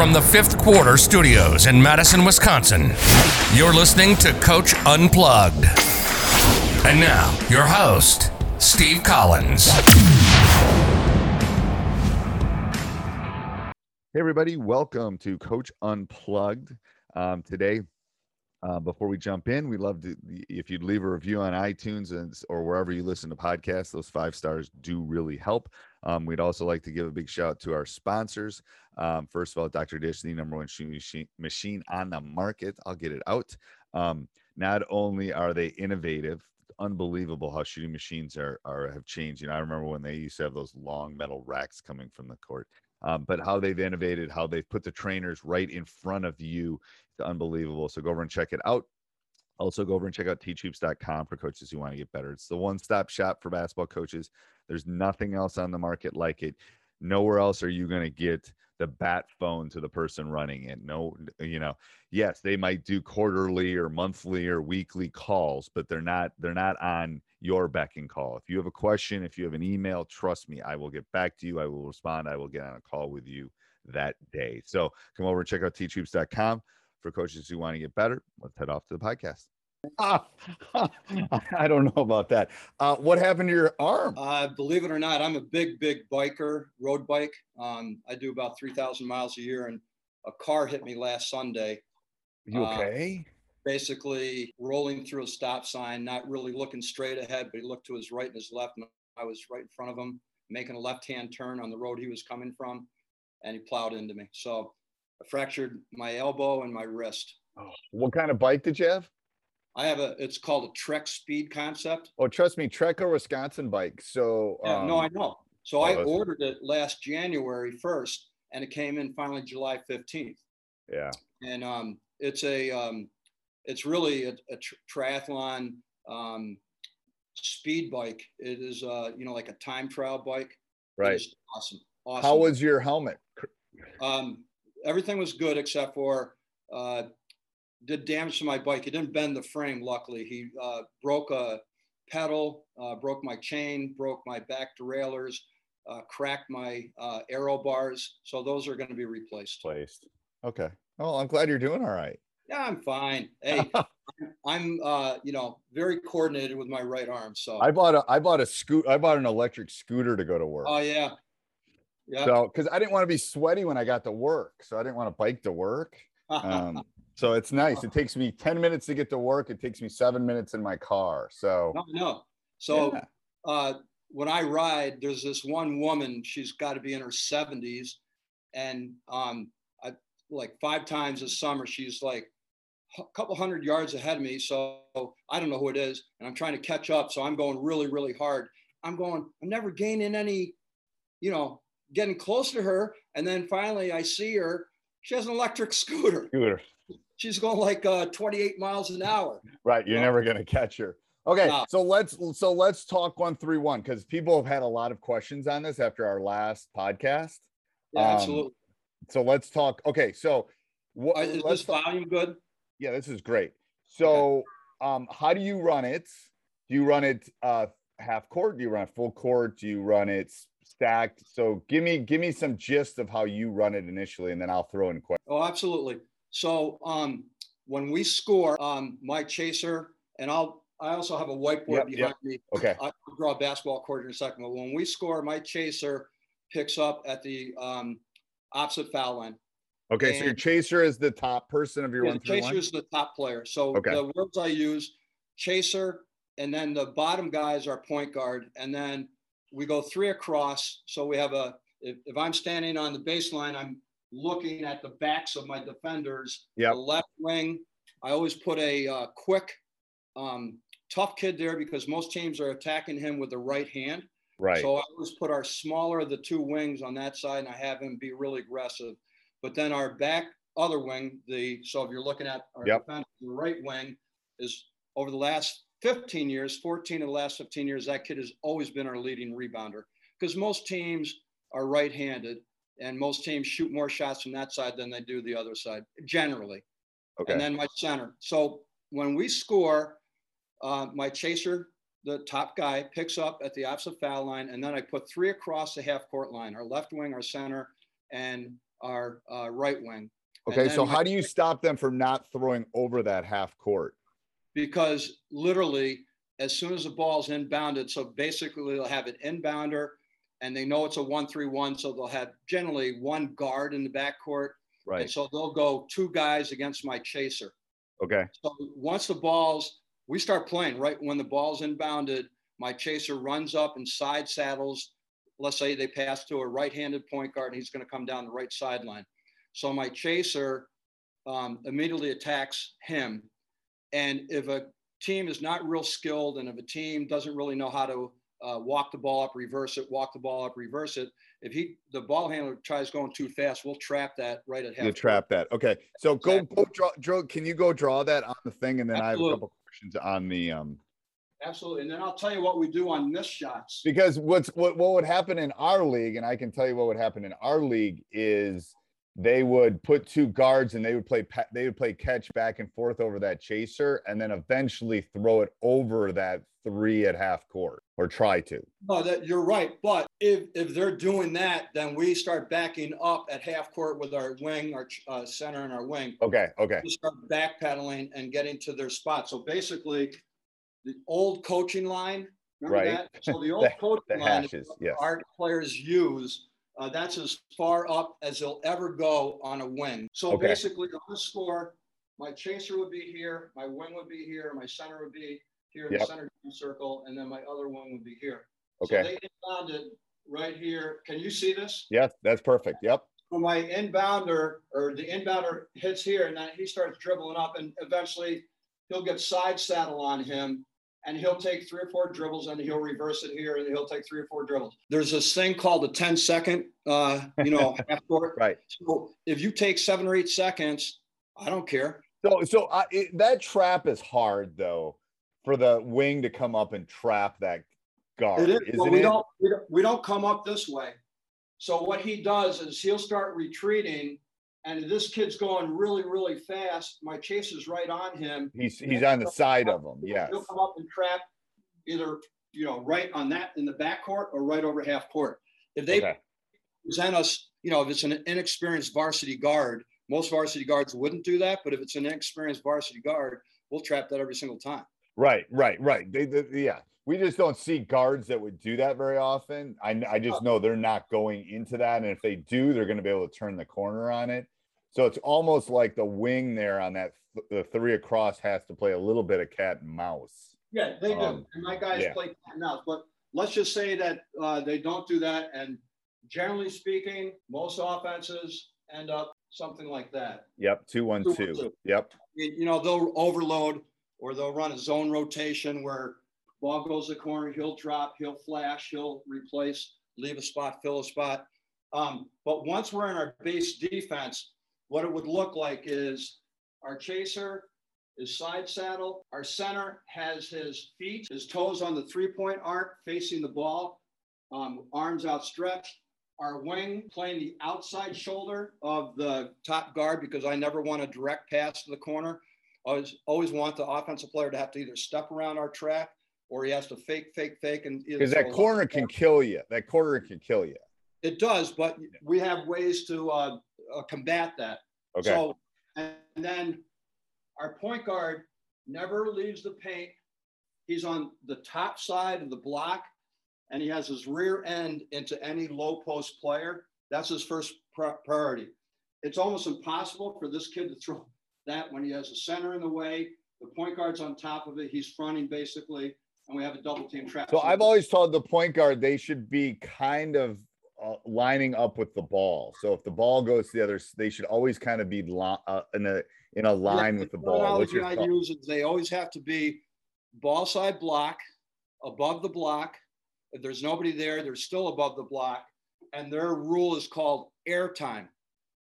From the fifth quarter studios in Madison, Wisconsin, you're listening to Coach Unplugged. And now, your host, Steve Collins. Hey, everybody, welcome to Coach Unplugged. Um, today, uh, before we jump in, we love to if you'd leave a review on iTunes and, or wherever you listen to podcasts. Those five stars do really help. Um, we'd also like to give a big shout out to our sponsors. Um, first of all, Dr. Dish, the number one shooting machine, machine on the market. I'll get it out. Um, not only are they innovative, unbelievable how shooting machines are, are have changed. You know, I remember when they used to have those long metal racks coming from the court um, but how they've innovated, how they've put the trainers right in front of you. It's unbelievable. So go over and check it out. Also, go over and check out teachhoops.com for coaches who want to get better. It's the one stop shop for basketball coaches. There's nothing else on the market like it. Nowhere else are you going to get the bat phone to the person running it. No, you know, yes, they might do quarterly or monthly or weekly calls, but they're not they're not on your beck and call. If you have a question, if you have an email, trust me, I will get back to you. I will respond. I will get on a call with you that day. So come over and check out teachhoops.com for coaches who want to get better. Let's head off to the podcast. I don't know about that. Uh, what happened to your arm? Uh, believe it or not, I'm a big, big biker, road bike. Um, I do about 3,000 miles a year, and a car hit me last Sunday. You uh, okay? Uh, basically, rolling through a stop sign, not really looking straight ahead, but he looked to his right and his left, and I was right in front of him, making a left hand turn on the road he was coming from, and he plowed into me. So I fractured my elbow and my wrist. Oh, what kind of bike did you have? I have a. It's called a Trek Speed Concept. Oh, trust me, Trek a Wisconsin bike. So yeah, um, no, I know. So oh, I ordered it last January first, and it came in finally July fifteenth. Yeah. And um, it's a um, it's really a, a triathlon um, speed bike. It is uh, you know like a time trial bike. Right. Awesome. Awesome. How was your helmet? Um, everything was good except for uh, did damage to my bike. He didn't bend the frame, luckily. He uh, broke a pedal, uh, broke my chain, broke my back derailleurs, uh, cracked my uh, aero bars. So those are going to be replaced. Replaced. Okay. Well, I'm glad you're doing all right. Yeah, I'm fine. Hey, I'm, uh, you know, very coordinated with my right arm. So I bought a, I bought a scoot, I bought an electric scooter to go to work. Oh yeah. Yeah. So, cause I didn't want to be sweaty when I got to work. So I didn't want to bike to work. Um, so it's nice. It takes me 10 minutes to get to work. It takes me seven minutes in my car. So no, no. So yeah. uh, when I ride, there's this one woman, she's got to be in her 70s. And um, I like five times this summer, she's like a couple hundred yards ahead of me. So I don't know who it is. And I'm trying to catch up. So I'm going really, really hard. I'm going, I'm never gaining any, you know, getting close to her. And then finally I see her. She has an electric scooter. Scooter she's going like uh, 28 miles an hour. Right. You're never going to catch her. Okay. No. So let's, so let's talk one, three, one, because people have had a lot of questions on this after our last podcast. Yeah, Um, absolutely. So let's talk. Okay, so what? Uh, is this volume good? Yeah, this is great. So, um, how do you run it? Do you run it uh half court? Do you run it full court? Do you run it stacked? So give me give me some gist of how you run it initially, and then I'll throw in questions. Oh, absolutely. So um, when we score, um, my chaser, and I'll I also have a whiteboard Yep, behind yep. me. Okay. I'll draw a basketball court in a second. But when we score, my chaser picks up at the um, opposite foul line. Okay, so your chaser is the top person of your Yeah, one chaser one. is the top player. So Okay. the words I use, chaser, and then the bottom guys are point guard, and then we go three across. So we have a if, if I'm standing on the baseline, I'm looking at the backs of my defenders. Yep. The left wing, I always put a uh, quick, um, tough kid there because most teams are attacking him with the right hand. Right. So I always put our smaller of the two wings on that side, and I have him be really aggressive. But then our back other wing, the so if you're looking at our Yep. defense, the right wing is over the last 15 years, 14 of the last 15 years, that kid has always been our leading rebounder because most teams are right-handed and most teams shoot more shots from that side than they do the other side generally okay. and then my center. So when we score, uh, my chaser, the top guy, picks up at the opposite foul line, and then I put three across the half court line: our left wing, our center, and our uh, right wing. Okay. So how do you stop them from not throwing over that half court? Because literally, as soon as the ball's inbounded, so basically they'll have an inbounder, and they know it's a one-three-one, so they'll have generally one guard in the backcourt, Right. and so they'll go two guys against my chaser. Okay. So once the balls, we start playing right when the ball's inbounded, my chaser runs up and side saddles. Let's say they pass to a right-handed point guard, and he's going to come down the right sideline. So my chaser um, immediately attacks him, and if a team is not real skilled, and if a team doesn't really know how to uh, walk the ball up, reverse it, walk the ball up, reverse it, if he the ball handler tries going too fast, we'll trap that right at half. You trap that. Okay. So go, Exactly. go draw, draw. Can you go draw that on the thing? And then I have a couple questions on the um Absolutely. And then I'll tell you what we do on missed shots. because what's what what would happen in our league, and I can tell you what would happen in our league is they would put two guards and they would play they would play catch back and forth over that chaser, and then eventually throw it over that three at half court or try to. No, that you're right. But if if they're doing that, then we start backing up at half court with our wing, our uh, center, and our wing. Okay. Okay. We start backpedaling and getting to their spot. So basically, the old coaching line. Remember Right. that? So the old The- coaching The line hashes. Yes. our players use. Uh, that's as far up as they'll ever go on a wing. So Okay. basically, on the score, my chaser would be here, my wing would be here, my center would be here in the center circle, and then my other wing would be here. Okay. So they inbounded right here. Can you see this? Yes, that's perfect. Yep. So my inbounder or the inbounder hits here, and then he starts dribbling up, and eventually he'll get side saddle on him, and he'll take three or four dribbles, and he'll reverse it here, and he'll take three or four dribbles. There's this thing called a 10 second, uh, you know, half court. Right. So if you take seven or eight seconds, I don't care. So, so I, it, that trap is hard though, for the wing to come up and trap that guard, It is, we it? don't, we don't we don't come up this way. So what he does is he'll start retreating, and this kid's going really, really fast. My chase is right on him. He's he's on the side of him. Yes. He'll come up and trap either you know right on that in the back court or right over half court. If they Okay. present us, you know, if it's an inexperienced varsity guard, most varsity guards wouldn't do that. But if it's an inexperienced varsity guard, we'll trap that every single time. Right, right, right. They, they, yeah, we just don't see guards that would do that very often. I, I just know they're not going into that, and if they do, they're going to be able to turn the corner on it. So it's almost like the wing there on that th- the three across has to play a little bit of cat and mouse. Yeah, they do. Um, and my guys yeah. play cat and mouse. But let's just say that uh, they don't do that. And generally speaking, most offenses end up something like that. Yep, two one Two, two. Yep. You know, they'll overload or they'll run a zone rotation where ball goes to the corner, he'll drop, he'll flash, he'll replace, leave a spot, fill a spot. Um, but once we're in our base defense, what it would look like is our chaser is side saddle. Our center has his feet, his toes on the three point arc facing the ball, um, arms outstretched. our wing playing the outside shoulder of the top guard because I never want a direct pass to the corner. Always, always want the offensive player to have to either step around our track or he has to fake, fake, fake. And because that corner can kill you. That corner can kill you. It does, but we have ways to uh, uh, combat that. Okay. So, and then our point guard never leaves the paint. He's on the top side of the block and he has his rear end into any low post player. That's his first priority. It's almost impossible for this kid to throw that when he has a center in the way, the point guard's on top of it, he's fronting basically, and we have a double team trap. So, so I've always told the point guard they should be kind of uh, lining up with the ball. So if the ball goes to the other, they should always kind of be li- uh, in a in a line yeah, with the ball. What's your I use is they always have to be ball side block, above the block. If there's nobody there, they're still above the block, and their rule is called air time.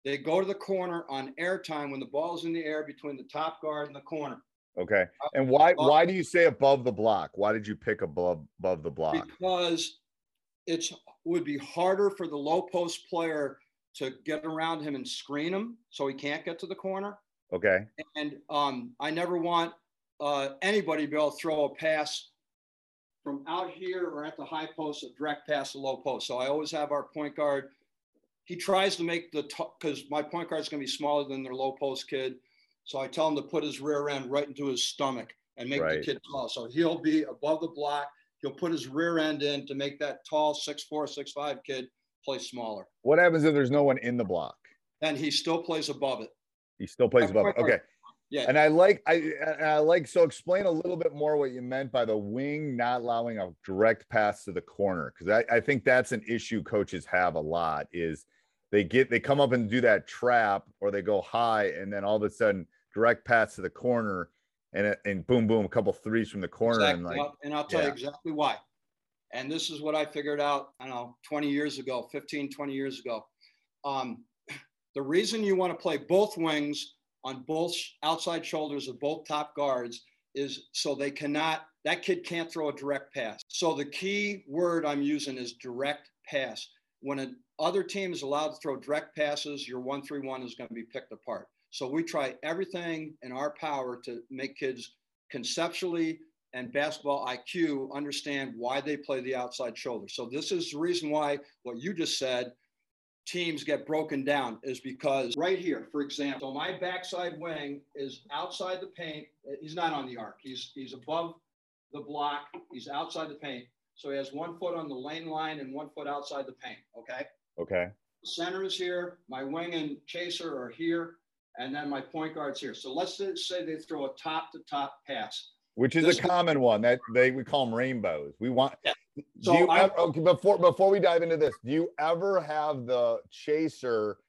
They go to the corner on air time when the ball's in the air between the top guard and the corner. Okay. And why why do you say above the block? Why did you pick above above the block? Because it's would be harder for the low post player to get around him and screen him so he can't get to the corner. Okay. And um, I never want uh, anybody to be able to throw a pass from out here or at the high post, a direct pass to low post. So I always have our point guard. He tries to make the because my point guard is going to be smaller than their low post kid. So I tell him to put his rear end right into his stomach and make right. the kid tall. So he'll be above the block he'll put his rear end in to make that tall six four, six five kid play smaller. What happens if there's no one in the block? And he still plays above it. He still plays above it. Okay. Yeah. And I like I I like so explain a little bit more what you meant by the wing not allowing a direct pass to the corner because I, I think that's an issue coaches have a lot is they get they come up and do that trap or they go high and then all of a sudden direct pass to the corner and and boom, boom, a couple threes from the corner, exactly. and like, and I'll tell yeah. you exactly why. And this is what I figured out, I don't know, 20 years ago, 15, 20 years ago. Um, the reason you want to play both wings on both outside shoulders of both top guards is so they cannot, that kid can't throw a direct pass. So the key word I'm using is direct pass. When an other team is allowed to throw direct passes, your one three one is going to be picked apart. So we try everything in our power to make kids conceptually and basketball IQ understand why they play the outside shoulder. So this is the reason why what you just said teams get broken down is because right here, for example, my backside wing is outside the paint. He's not on the arc. He's he's above the block. He's outside the paint. So he has one foot on the lane line and one foot outside the paint. Okay. Okay. Center is here. My wing and chaser are here and then my point guard's here. So let's say they throw a top to top pass. Which is this a common one that they we call them rainbows. We want. Yeah. So do you I, ever, okay, before before we dive into this, do you ever have the chaser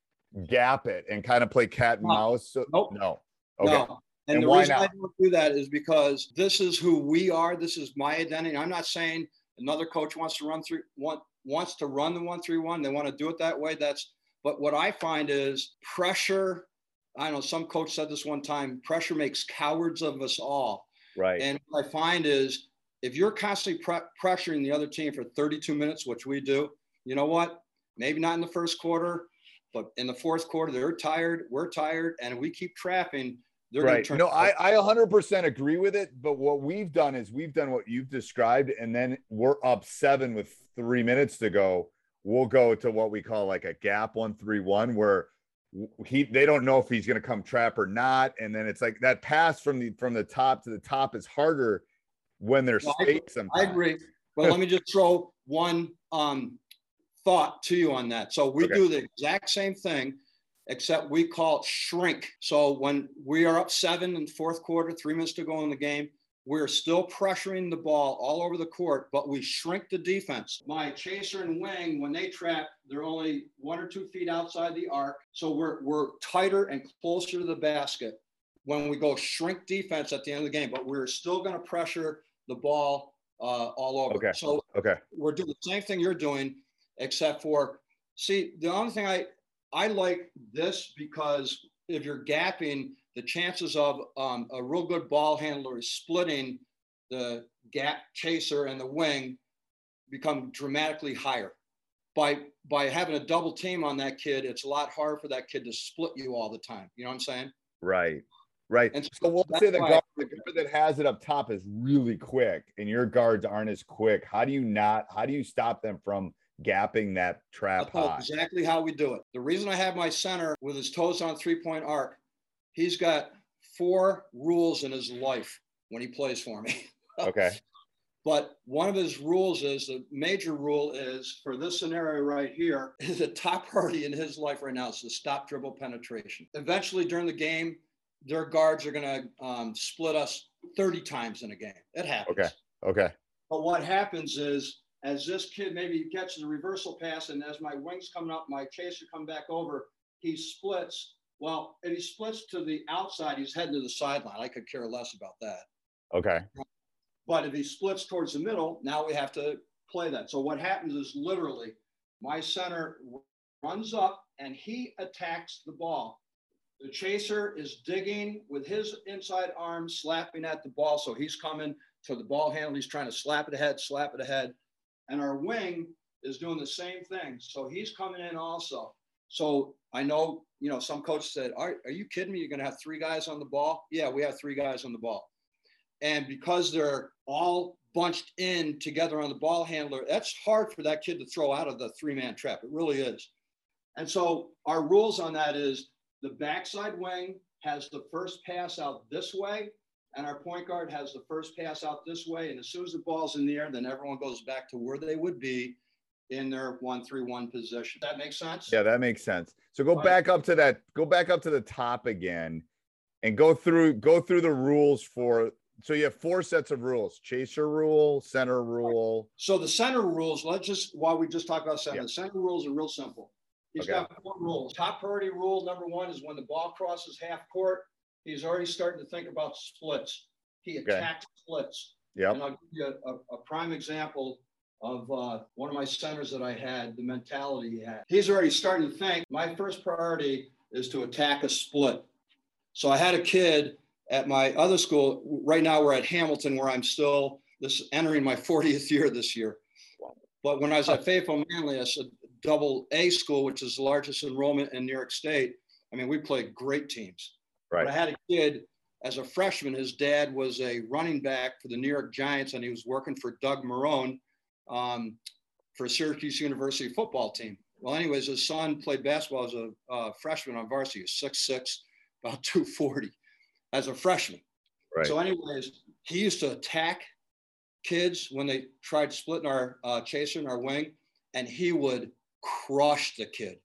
gap it and kind of play cat and no, mouse? So, nope. No. Okay. No. And, and the reason not? I don't do that is because this is who we are. This is my identity. I'm not saying another coach wants to run through want wants to run the one three one. They want to do it that way. That's but what I find is pressure I know some coach said this one time pressure makes cowards of us all. Right. And what I find is if you're constantly pre- pressuring the other team for 32 minutes, which we do, you know what? Maybe not in the first quarter, but in the fourth quarter, they're tired, we're tired, and we keep trapping. They're right. No, I, I 100% agree with it. But what we've done is we've done what you've described, and then we're up seven with three minutes to go. We'll go to what we call like a gap one three one, where he they don't know if he's going to come trap or not and then it's like that pass from the from the top to the top is harder when there's well, space I, I agree but let me just throw one um, thought to you on that so we okay. do the exact same thing except we call it shrink so when we are up seven in the fourth quarter three minutes to go in the game we're still pressuring the ball all over the court, but we shrink the defense. My chaser and wing, when they trap, they're only one or two feet outside the arc. So we're, we're tighter and closer to the basket when we go shrink defense at the end of the game, but we're still going to pressure the ball uh, all over. Okay. So okay. we're doing the same thing you're doing, except for, see, the only thing I, I like this because if you're gapping, the chances of um, a real good ball handler splitting the gap chaser and the wing become dramatically higher. by by having a double team on that kid, it's a lot harder for that kid to split you all the time. You know what I'm saying? Right. Right. And so, we'll say the guard, the guard that has it up top is really quick, and your guards aren't as quick. How do you not? How do you stop them from gapping that trap high? Exactly how we do it. The reason I have my center with his toes on three point arc, he's got four rules in his life when he plays for me. Okay. But one of his rules is the major rule is for this scenario right here, the top priority in his life right now is to stop dribble penetration. Eventually, during the game, their guards are going to um, split us 30 times in a game. It happens. Okay. Okay. But what happens is, as this kid maybe catches a reversal pass, and as my wings coming up, my chaser come back over, he splits. Well, if he splits to the outside, he's heading to the sideline. I could care less about that. Okay. But if he splits towards the middle, now we have to play that. So what happens is literally my center runs up and he attacks the ball. The chaser is digging with his inside arm, slapping at the ball. So he's coming to the ball handle. He's trying to slap it ahead, slap it ahead. And our wing is doing the same thing. So he's coming in also. So I know, you know, some coach said, are, are you kidding me? You're going to have three guys on the ball? Yeah, we have three guys on the ball. And because they're all bunched in together on the ball handler, that's hard for that kid to throw out of the three man trap. It really is. And so our rules on that is the backside wing has the first pass out this way, and our point guard has the first pass out this way. And as soon as the ball's in the air, then everyone goes back to where they would be in their one three one position. That makes sense. Yeah, that makes sense. So go back up to that. Go back up to the top again, and go through go through the rules for. So you have four sets of rules: chaser rule, center rule. So the center rules. Let's just while we just talk about center. Yeah. The center rules are real simple. He's okay. got four rules. Top priority rule number one is when the ball crosses half court, he's already starting to think about splits. He attacks okay. splits. Yeah. And I'll give you a, a, prime example of uh, one of my centers that I had, the mentality he had. He's already starting to think my first priority is to attack a split. So I had a kid at my other school. Right now we're at Hamilton, where I'm still this entering my 40th year this year. But when I was at Fayetteville Manlius, I said, double A school, which is the largest enrollment in New York State, I mean, we played great teams. Right. But I had a kid as a freshman. His dad was a running back for the New York Giants, and he was working for Doug Marrone um, for Syracuse University football team. Well, anyways, his son played basketball as a uh, freshman on varsity, six six, about 240 as a freshman. Right. So, anyways, he used to attack kids when they tried splitting our uh, chaser and our wing, and he would crush the kid.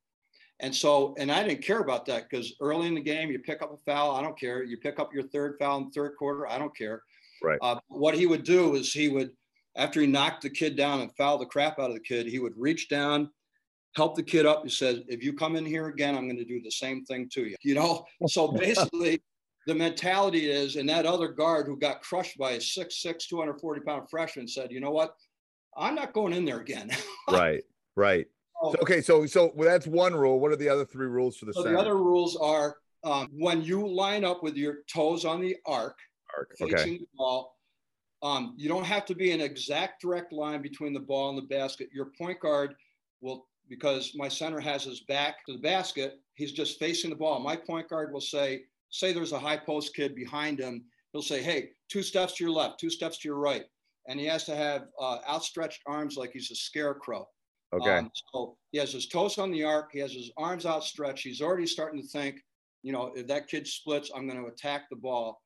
And so, and I didn't care about that because early in the game, you pick up a foul, I don't care. You pick up your third foul in the third quarter, I don't care. Right. Uh, what he would do is he would, after he knocked the kid down and fouled the crap out of the kid, he would reach down, help the kid up. He says, "If you come in here again, I'm going to do the same thing to you." You know. So basically, the mentality is, and that other guard who got crushed by a 6'6", 240 pound freshman said, "You know what? I'm not going in there again." right. Right. So, okay, so so well, that's one rule. What are the other three rules for the so center? The other rules are um, when you line up with your toes on the arc, arc. facing okay. the ball. Um, you don't have to be an exact direct line between the ball and the basket. Your point guard will, because my center has his back to the basket, he's just facing the ball. My point guard will say, say there's a high post kid behind him. He'll say, hey, two steps to your left, two steps to your right. And he has to have uh, outstretched arms like he's a scarecrow. Okay. Um, so he has his toes on the arc. He has his arms outstretched. He's already starting to think, you know, if that kid splits, I'm going to attack the ball.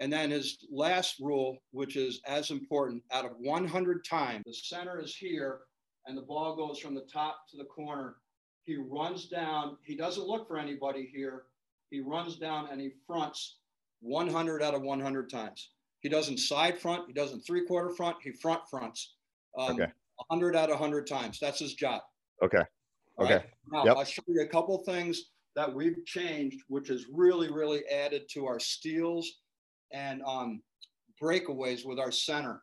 And then his last rule, which is as important, out of 100 times, the center is here and the ball goes from the top to the corner. He runs down. He doesn't look for anybody here. He runs down and he fronts 100 out of 100 times. He doesn't side front. He doesn't three quarter front. He front fronts. Um, okay. 100 out of 100 times. That's his job. Okay. Okay. Right? Now, yep. I'll show you a couple things that we've changed, which has really, really added to our steals and um, breakaways with our center.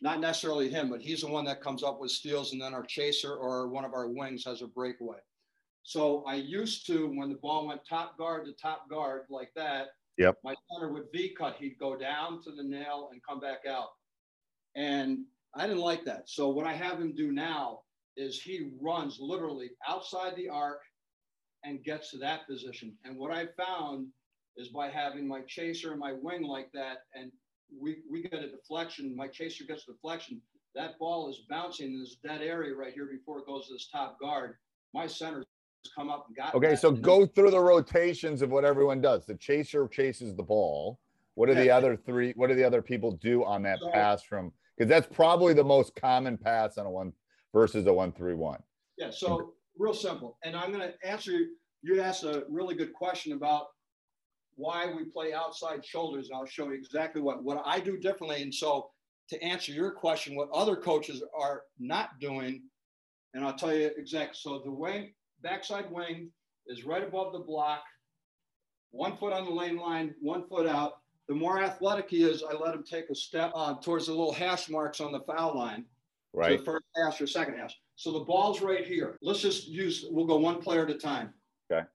Not necessarily him, but he's the one that comes up with steals, and then our chaser or one of our wings has a breakaway. So I used to, when the ball went top guard to top guard like that, Yep. my center would V cut. He'd go down to the nail and come back out. And I didn't like that. So what I have him do now is he runs literally outside the arc and gets to that position. And what I found is by having my chaser and my wing like that, and we, we get a deflection, my chaser gets a deflection, that ball is bouncing in this dead area right here before it goes to this top guard. My center's come up and got Okay, so go through the rotations of what everyone does. The chaser chases the ball. What do the other three? What do the other people do on that So- pass from? Because that's probably the most common pass on a one versus a one three one. Yeah, so real simple. And I'm going to answer you. You asked a really good question about why we play outside shoulders. And I'll show you exactly what, what I do differently. And so to answer your question, what other coaches are not doing, and I'll tell you exactly. So the wing, backside wing is right above the block, one foot on the lane line, one foot out. The more athletic he is, I let him take a step uh, towards the little hash marks on the foul line Right. the first hash or second hash. So the ball's right here. Let's just use, we'll go one player at a time. Okay.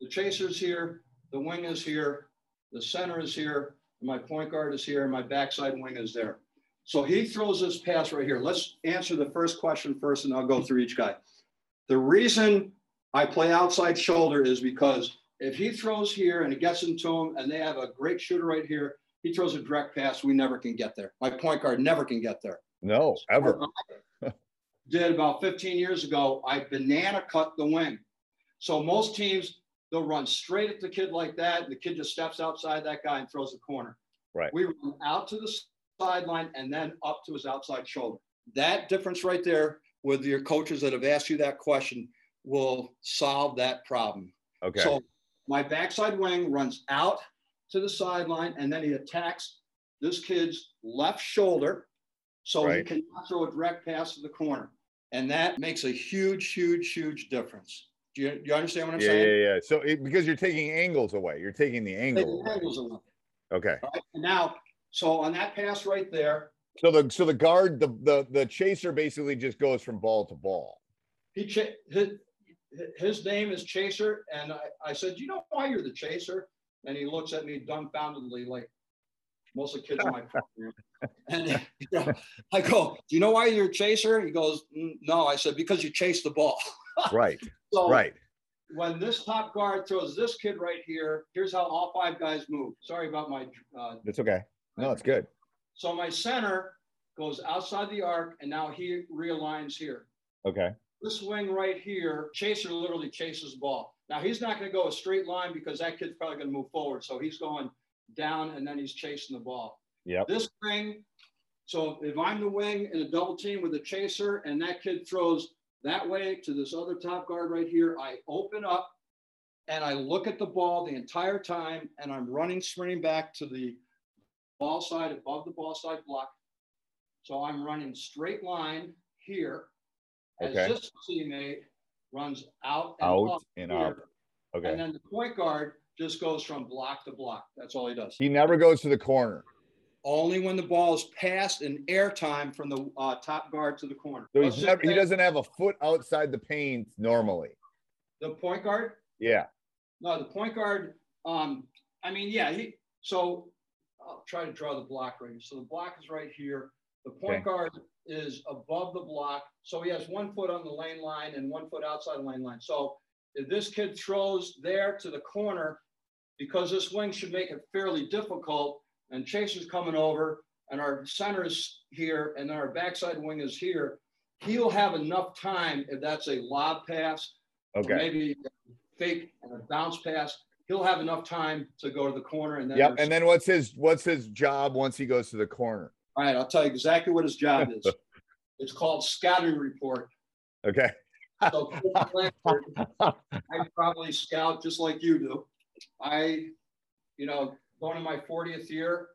The chaser's here, the wing is here, the center is here, and my point guard is here, and my backside wing is there. So he throws this pass right here. Let's answer the first question first, and I'll go through each guy. The reason I play outside shoulder is because if he throws here and it gets into him, and they have a great shooter right here, he throws a direct pass, we never can get there. My point guard never can get there No, ever. did about 15 years ago, I banana cut the wing. So most teams, they'll run straight at the kid like that. And the kid just steps outside that guy and throws the corner. Right. We run out to the sideline and then up to his outside shoulder. That difference right there with your coaches that have asked you that question will solve that problem. Okay. So my backside wing runs out to the sideline and then he attacks this kid's left shoulder. So he Right. cannot throw a direct pass to the corner. And that makes a huge, huge, huge difference. Do you, you understand what I'm yeah, saying? yeah, yeah. So it, because you're taking angles away, you're taking the angle. away. angles away, Okay. right? And now, so on that pass right there, So the so the guard the the the chaser basically just goes from ball to ball. he cha- his, his name is Chaser. And I, I said, You know why you're the Chaser? And he looks at me dumbfoundedly, like most of the kids in my program. And you know, I go, Do you know why you're a chaser? He goes, "Mm, No. I said, Because you chase the ball. Right. So Right. when this top guard throws this kid right here, here's how all five guys move. Sorry about my. Uh, That's okay. No, it's good. so my center goes outside the arc, and now he realigns here. Okay. This wing right here, chaser literally chases the ball. Now he's not going to go a straight line because that kid's probably going to move forward. So he's going down and then he's chasing the ball. Yeah. This wing, so if I'm the wing in a double team with a chaser and that kid throws that way to this other top guard right here, I open up and I look at the ball the entire time and I'm running, sprinting back to the ball side above the ball side block. So I'm running straight line here as Okay. this teammate runs out and Out up and here. up. Okay. And then the point guard just goes from block to block. That's all he does. He never goes to the corner. Only when the ball is passed in air time from the uh, top guard to the corner. So he's never he doesn't have a foot outside the paint normally. The point guard? Yeah. No, the point guard. Um, I mean, yeah. He. So I'll try to draw the block right here. So the block is right here. The point Okay. guard is above the block. So he has one foot on the lane line and one foot outside the lane line. So if this kid throws there to the corner, because this wing should make it fairly difficult, and Chase is coming over, and our center is here, and then our backside wing is here, he'll have enough time if that's a lob pass, Okay. maybe fake and a bounce pass. He'll have enough time to go to the corner and then. Yep. And then what's his what's his job once he goes to the corner? All right, I'll tell you exactly what his job is. it's called scouting report. Okay. So I probably scout just like you do. I, you know, going in my 40th year,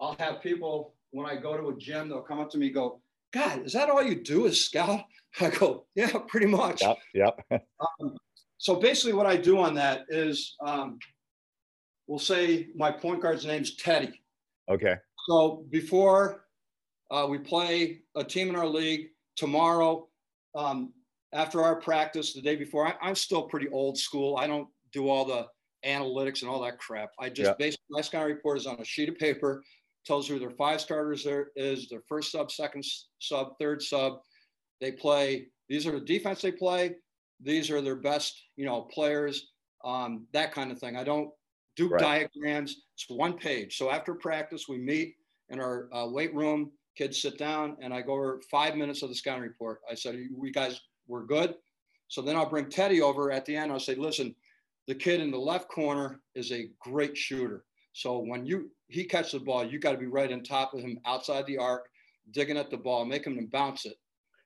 I'll have people when I go to a gym, they'll come up to me go, God, is that all you do is scout? I go, yeah, pretty much. Yep. Yep. um, so basically what I do on that is um, we'll say my point guard's name's Teddy. Okay. So before uh, we play a team in our league tomorrow, um, after our practice the day before, I, am still pretty old school. I don't do all the analytics and all that crap. I just yeah. basically my sky report is on a sheet of paper, tells who their five starters there is, their first sub, second sub, third sub. They play. These are the defense they play. These are their best, you know, players. Um, that kind of thing. I don't do right. diagrams. It's one page. So after practice, we meet in our uh, weight room. Kids sit down, and I go over five minutes of the scouting report. I said, "We guys, we're good." So then I'll bring Teddy over at the end. I'll say, "Listen, the kid in the left corner is a great shooter. So when you he catches the ball, you got to be right on top of him outside the arc, digging at the ball, make him bounce it.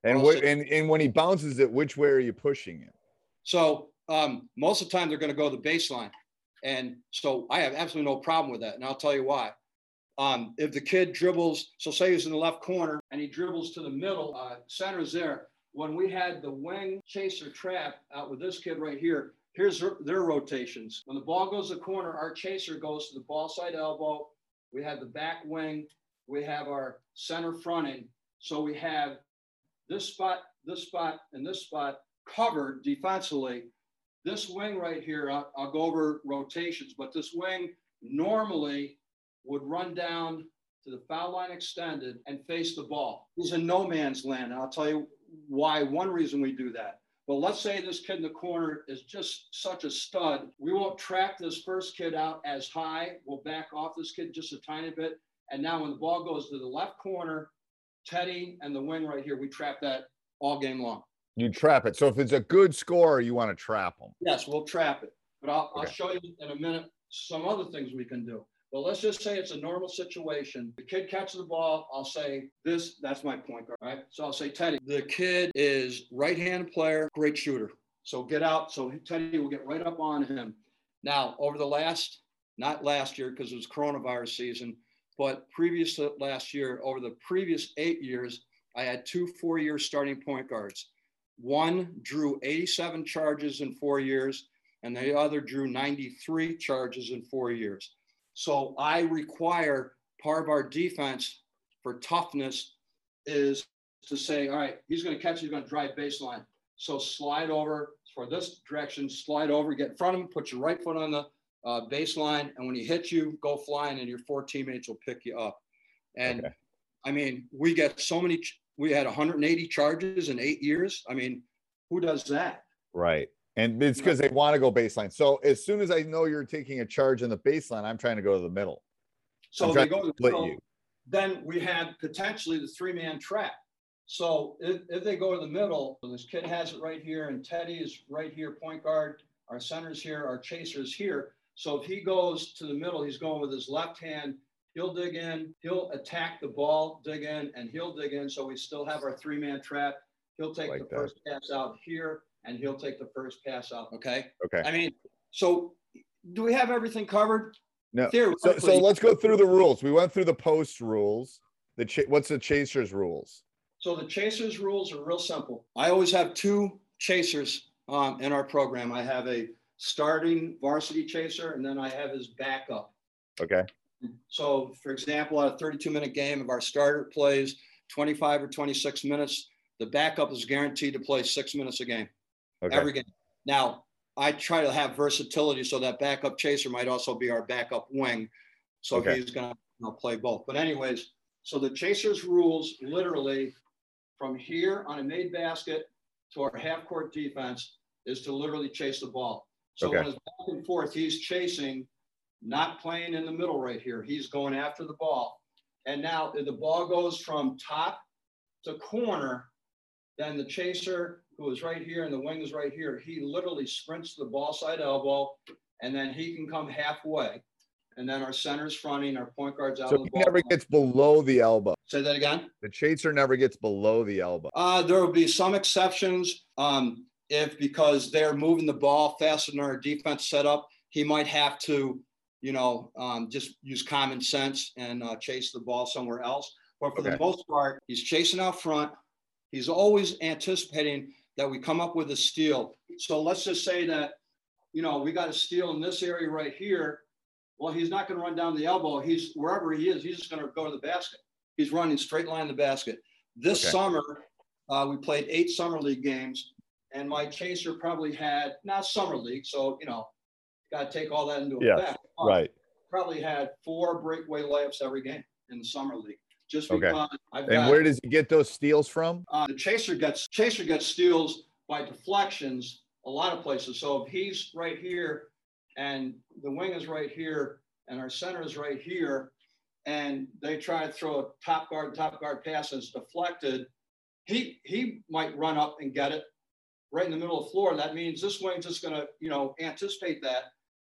And what, and and when he bounces it, which way are you pushing it? So um, most of the time they're going to go the baseline. And so I have absolutely no problem with that. And I'll tell you why. Um, if the kid dribbles, so say he's in the left corner and he dribbles to the middle, uh, center's there. When we had the wing chaser trap out with this kid right here, here's their, rotations. When the ball goes to the corner, our chaser goes to the ball side elbow. We have the back wing. We have our center fronting. So we have this spot, this spot, and this spot covered defensively this wing right here, I'll, I'll go over rotations, but this wing normally would run down to the foul line extended and face the ball. He's in no man's land. And I'll tell you why, one reason we do that. But let's say this kid in the corner is just such a stud. We won't track this first kid out as high. We'll back off this kid just a tiny bit. And now when the ball goes to the left corner, Teddy and the wing right here, we trap that all game long. You trap it. So if it's a good score, you want to trap them. Yes, we'll trap it. But I'll, okay. I'll show you in a minute some other things we can do. Well, let's just say it's a normal situation. The kid catches the ball. I'll say this, that's my point guard, right? So I'll say, Teddy, the kid is right hand player, great shooter. So get out. So Teddy will get right up on him. Now, over the last, not last year because it was coronavirus season, but previous to last year, over the previous eight years, I had two four year starting point guards. One drew 87 charges in four years, and the other drew 93 charges in four years. So I require part of our defense for toughness is to say, all right, he's going to catch, he's going to drive baseline. So slide over for this direction, slide over, get in front of him, put your right foot on the uh, baseline, and when he hits you, go flying, and your four teammates will pick you up. And okay. I mean, we get so many we had 180 charges in eight years. I mean, who does that? Right. And it's because they want to go baseline. So as soon as I know you're taking a charge in the baseline, I'm trying to go to the middle. So they go to the middle. You. Then we had potentially the three man trap. So if, if they go to the middle, this kid has it right here, and Teddy is right here, point guard. Our center's here, our chaser's here. So if he goes to the middle, he's going with his left hand He'll dig in, he'll attack the ball, dig in, and he'll dig in. So we still have our three man trap. He'll take like the that. first pass out here, and he'll take the first pass out. Okay. Okay. I mean, so do we have everything covered? No. So, so let's go through the rules. We went through the post rules. The ch- what's the chasers rules? So the chasers rules are real simple. I always have two chasers um, in our program. I have a starting varsity chaser, and then I have his backup. Okay. So, for example, on a 32 minute game, if our starter plays 25 or 26 minutes, the backup is guaranteed to play six minutes a game, okay. every game. Now, I try to have versatility so that backup chaser might also be our backup wing. So okay. he's going to you know, play both. But, anyways, so the chaser's rules literally from here on a made basket to our half court defense is to literally chase the ball. So okay. when it's back and forth, he's chasing not playing in the middle right here. He's going after the ball. And now the ball goes from top to corner, then the chaser who is right here and the wing is right here, he literally sprints to the ball side elbow and then he can come halfway. and then our center's fronting, our point guard's out So of the he never gets below the elbow. Say that again. The chaser never gets below the elbow. Uh, there will be some exceptions. Um, if because they're moving the ball faster than our defense set up, he might have to, you know, um, just use common sense and uh, chase the ball somewhere else. But for Okay. the most part, he's chasing out front. He's always anticipating that we come up with a steal. So let's just say that, you know, we got a steal in this area right here. Well, he's not going to run down the elbow. He's wherever he is, he's just going to go to the basket. He's running straight line to the basket. This Okay. summer, uh, we played eight summer league games, and my chaser probably had not summer league, so you know, got to take all that into Yes, effect. Right. Probably had four breakaway layups every game in the summer league, just Okay. because I've And got where does he get those steals from? uh, the chaser gets chaser gets steals by deflections a lot of places. So if he's right here and the wing is right here and our center is right here and they try to throw a top guard top guard pass and it's deflected, he he might run up and get it right in the middle of the floor. That means this wing's just gonna, you know, anticipate that.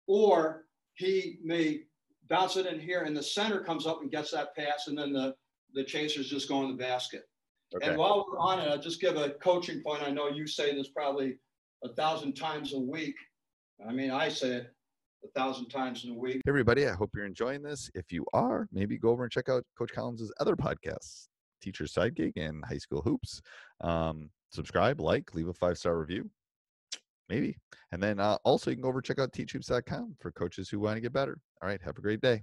Or he may bounce it in here and the center comes up and gets that pass and then the the chaser's just going to the basket. Okay. And while we're on it, I'll just give a coaching point. I know you say this probably a thousand times a week. I mean, I say it a thousand times in a week. Hey everybody, I hope you're enjoying this. If you are, maybe go over and check out Coach Collins's other podcasts, Teacher's Side Gig and High School Hoops. Um, subscribe, like, leave a five star review, maybe. And then uh, also you can go over and check out teachhoops.com for coaches who want to get better. All right, have a great day.